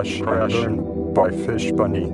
Crash Passion by Fish Bunny.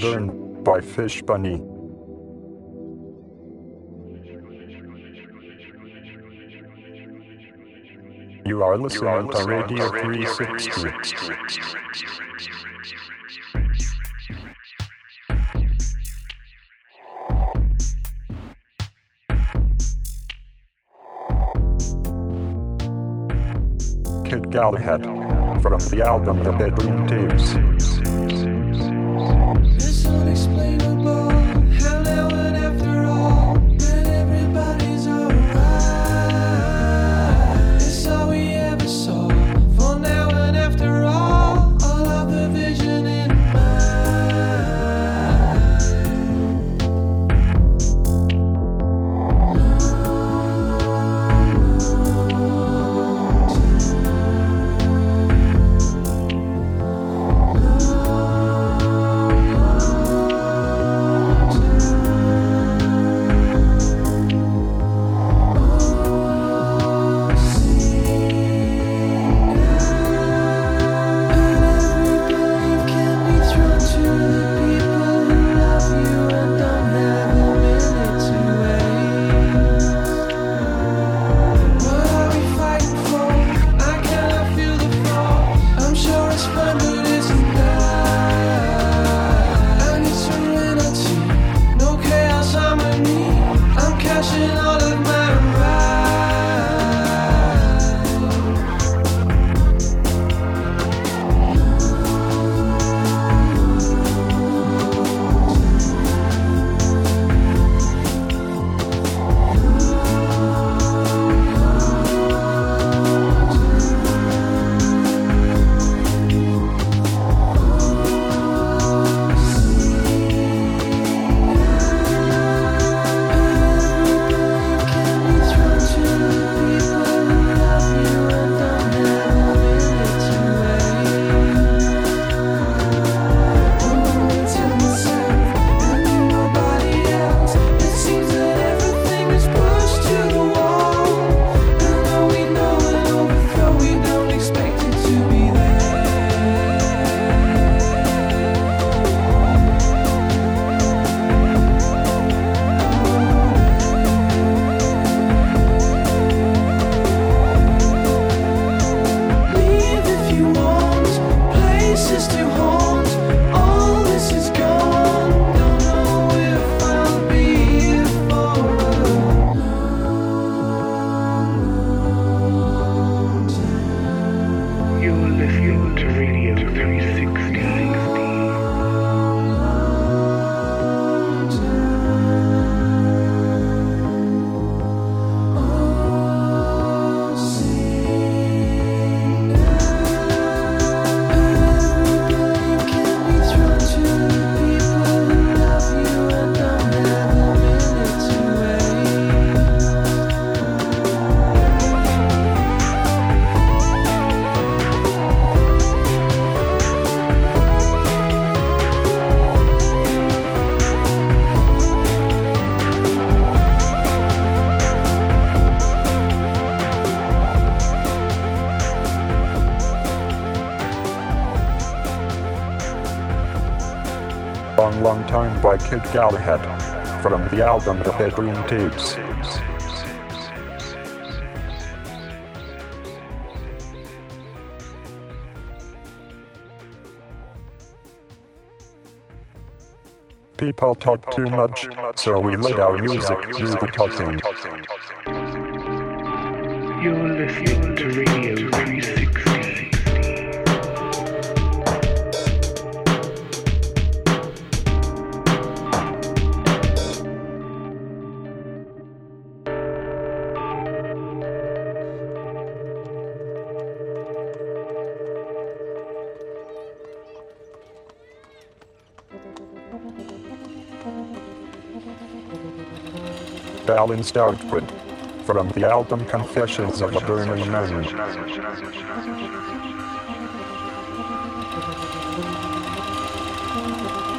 Crash, by Fish Bunny. You are listening to Radio 360. Kid Galahad from the album The Bedroom Tapes. It's unexplainable Kid Galahad from the album The Bedroom Tapes. People talk too much, so we let our music do the talking. You're listening to Radio Balanced output from the album Confessions of a Burning Man. Thank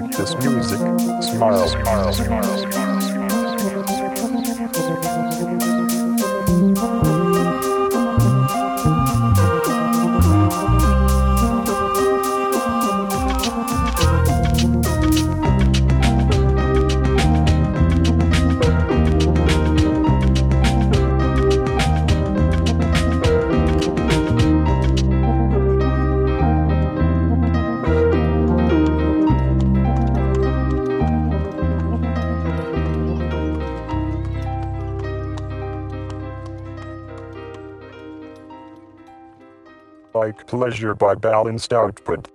like his music. Smile, smile, smile, smile. Pleasure by Balanced Output.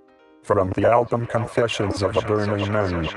From the album Confessions of a Burning Man.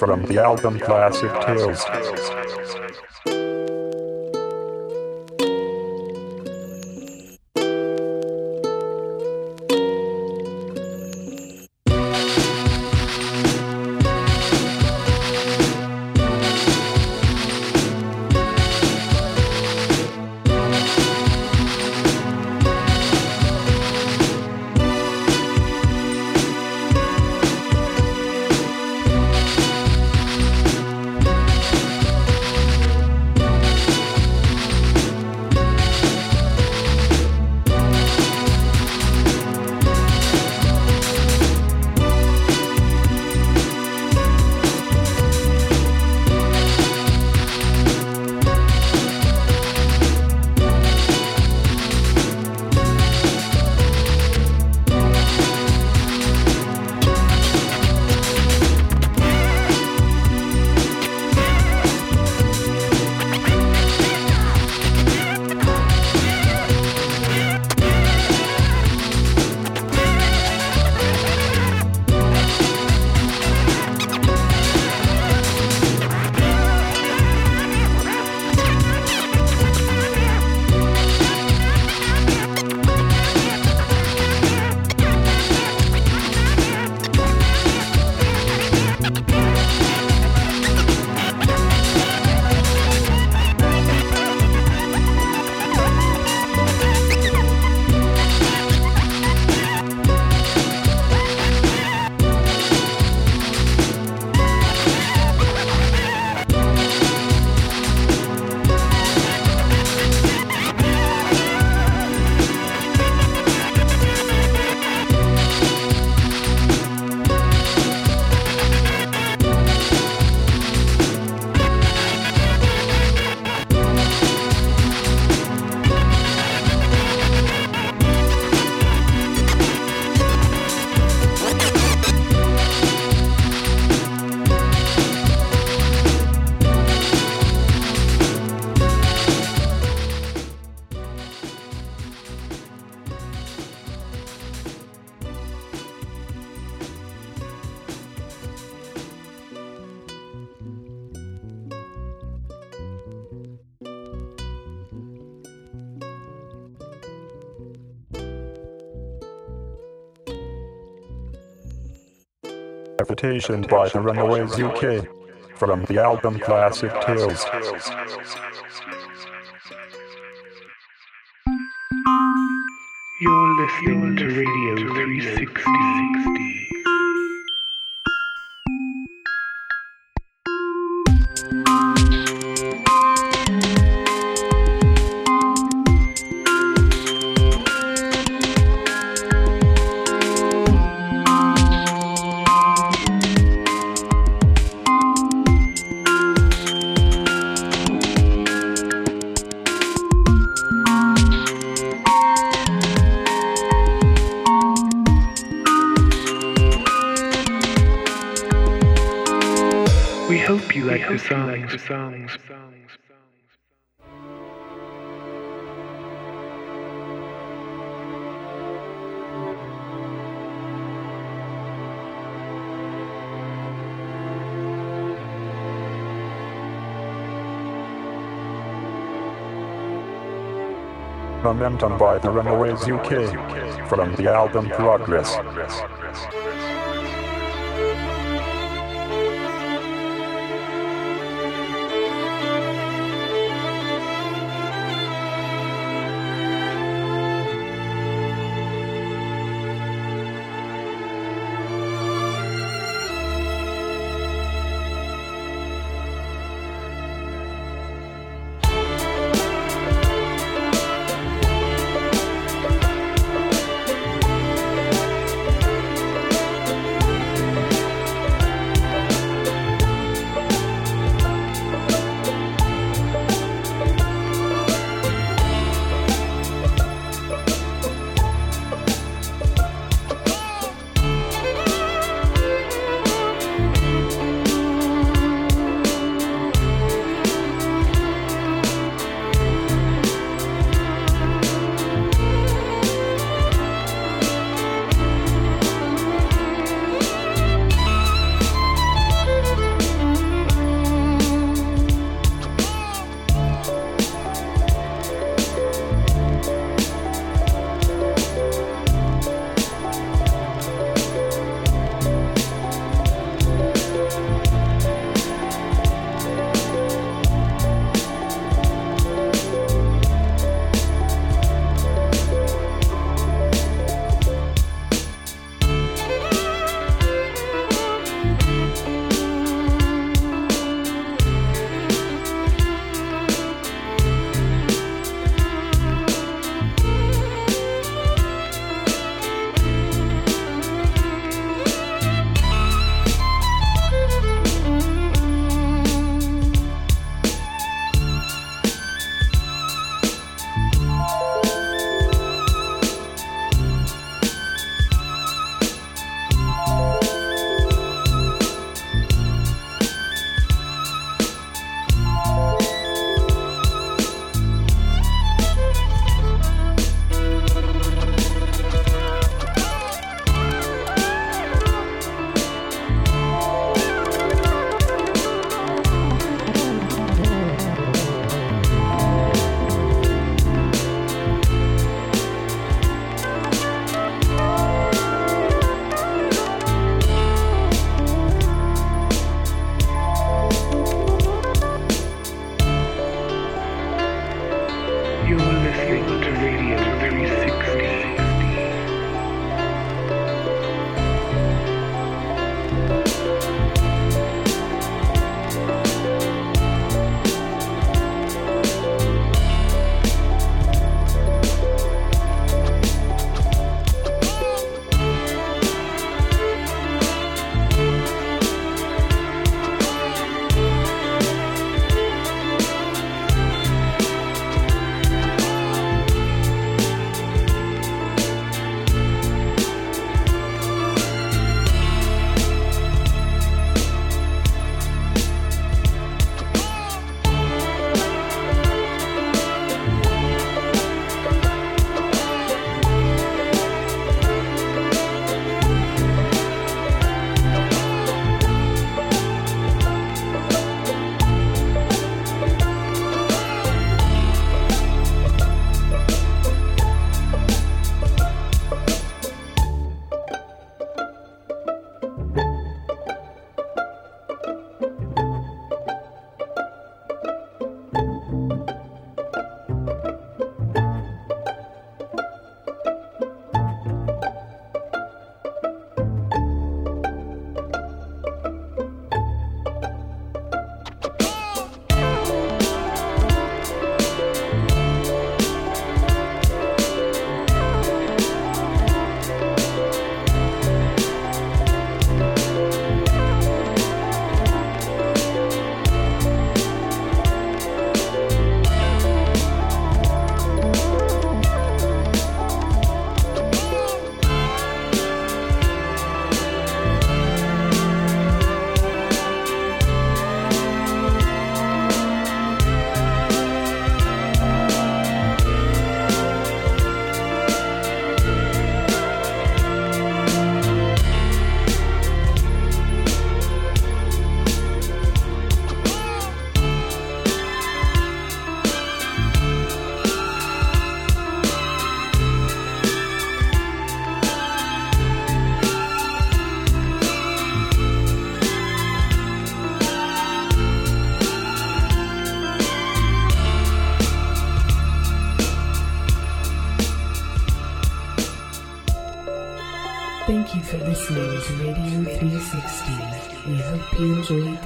From the album Classic Tales. Levitation by the Runaways UK from the album Classic Tales. You're listening to Radio 360. Momentum by the Runaways UK from the album Progress.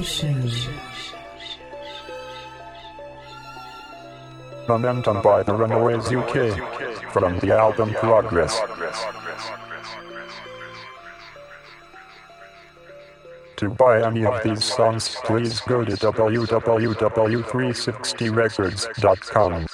Enjoyed the show. Momentum by the Runaways UK from the album Progress. To buy any of these songs, please go to www.360records.com.